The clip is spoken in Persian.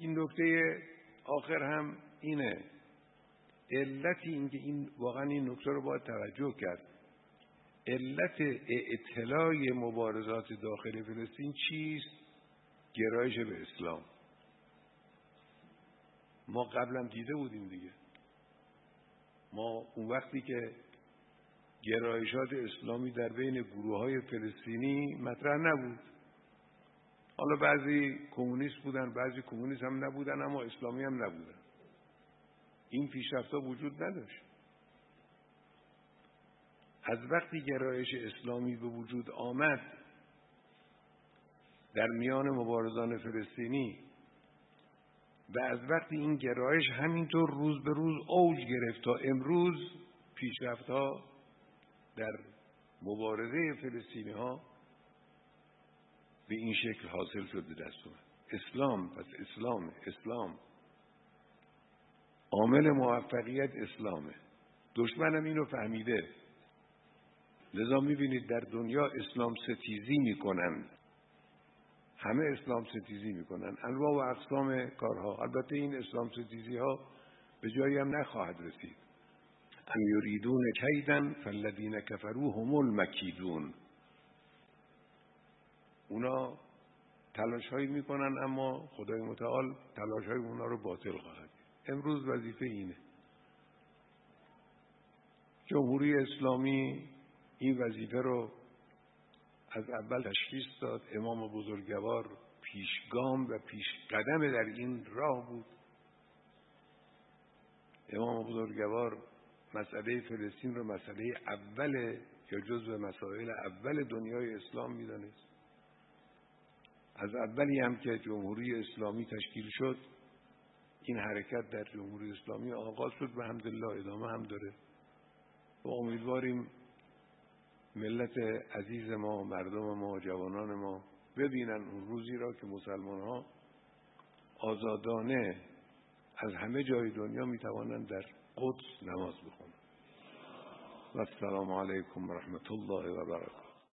این نکته آخر هم اینه. علت اینکه این واقعا این نکته رو باید توجه کرد. علت اطلاع مبارزات داخل فلسطین چیست؟ گرایش به اسلام. ما قبلا دیده بودیم دیگه. ما اون وقتی که گرایشات اسلامی در بین گروه های فلسطینی مطرح نبود. حالا بعضی کمونیست بودن بعضی کمونیست هم نبودن اما اسلامی هم نبودن. این پیشرفت وجود نداشت. از وقتی گرایش اسلامی به وجود آمد در میان مبارزان فلسطینی و از وقتی این گرایش همینطور روز به روز اوج گرفت تا امروز پیشرفت ها در مبارزه فلسطینی ها به این شکل حاصل شده دست اسلام پس اسلام اسلام. عامل موفقیت اسلامه. دشمنم اینو فهمیده. لذا می‌بینید در دنیا اسلام ستیزی می‌کنند همه اسلام ستیزی می‌کنن. انواع و اقسام کارها. البته این اسلام ستیزی ها به جایی هم نخواهد رسید. ام یریدون کیدن فالذین کفروا هم المکیدون. اونا تلاش هایی می‌کنن اما خدای متعال تلاش های اونا رو باطل خواهد امروز وظیفه اینه. جمهوری اسلامی این وظیفه رو از اول تشخیص داد. امام بزرگوار پیشگام و پیش قدم در این راه بود. امام بزرگوار مسئله فلسطین رو مسئله اول یا جزو مسائل اول دنیای اسلام می‌دانست. از اولی هم که جمهوری اسلامی تشکیل شد این حرکت در جمهوری اسلامی آغاز شد و همدلله ادامه هم داره. و امیدواریم ملت عزیز ما مردم ما جوانان ما ببینن اون روزی را که مسلمان ها آزادانه از همه جای دنیا می توانند در قدس نماز بخونند و السلام علیکم و رحمت الله و برکاته.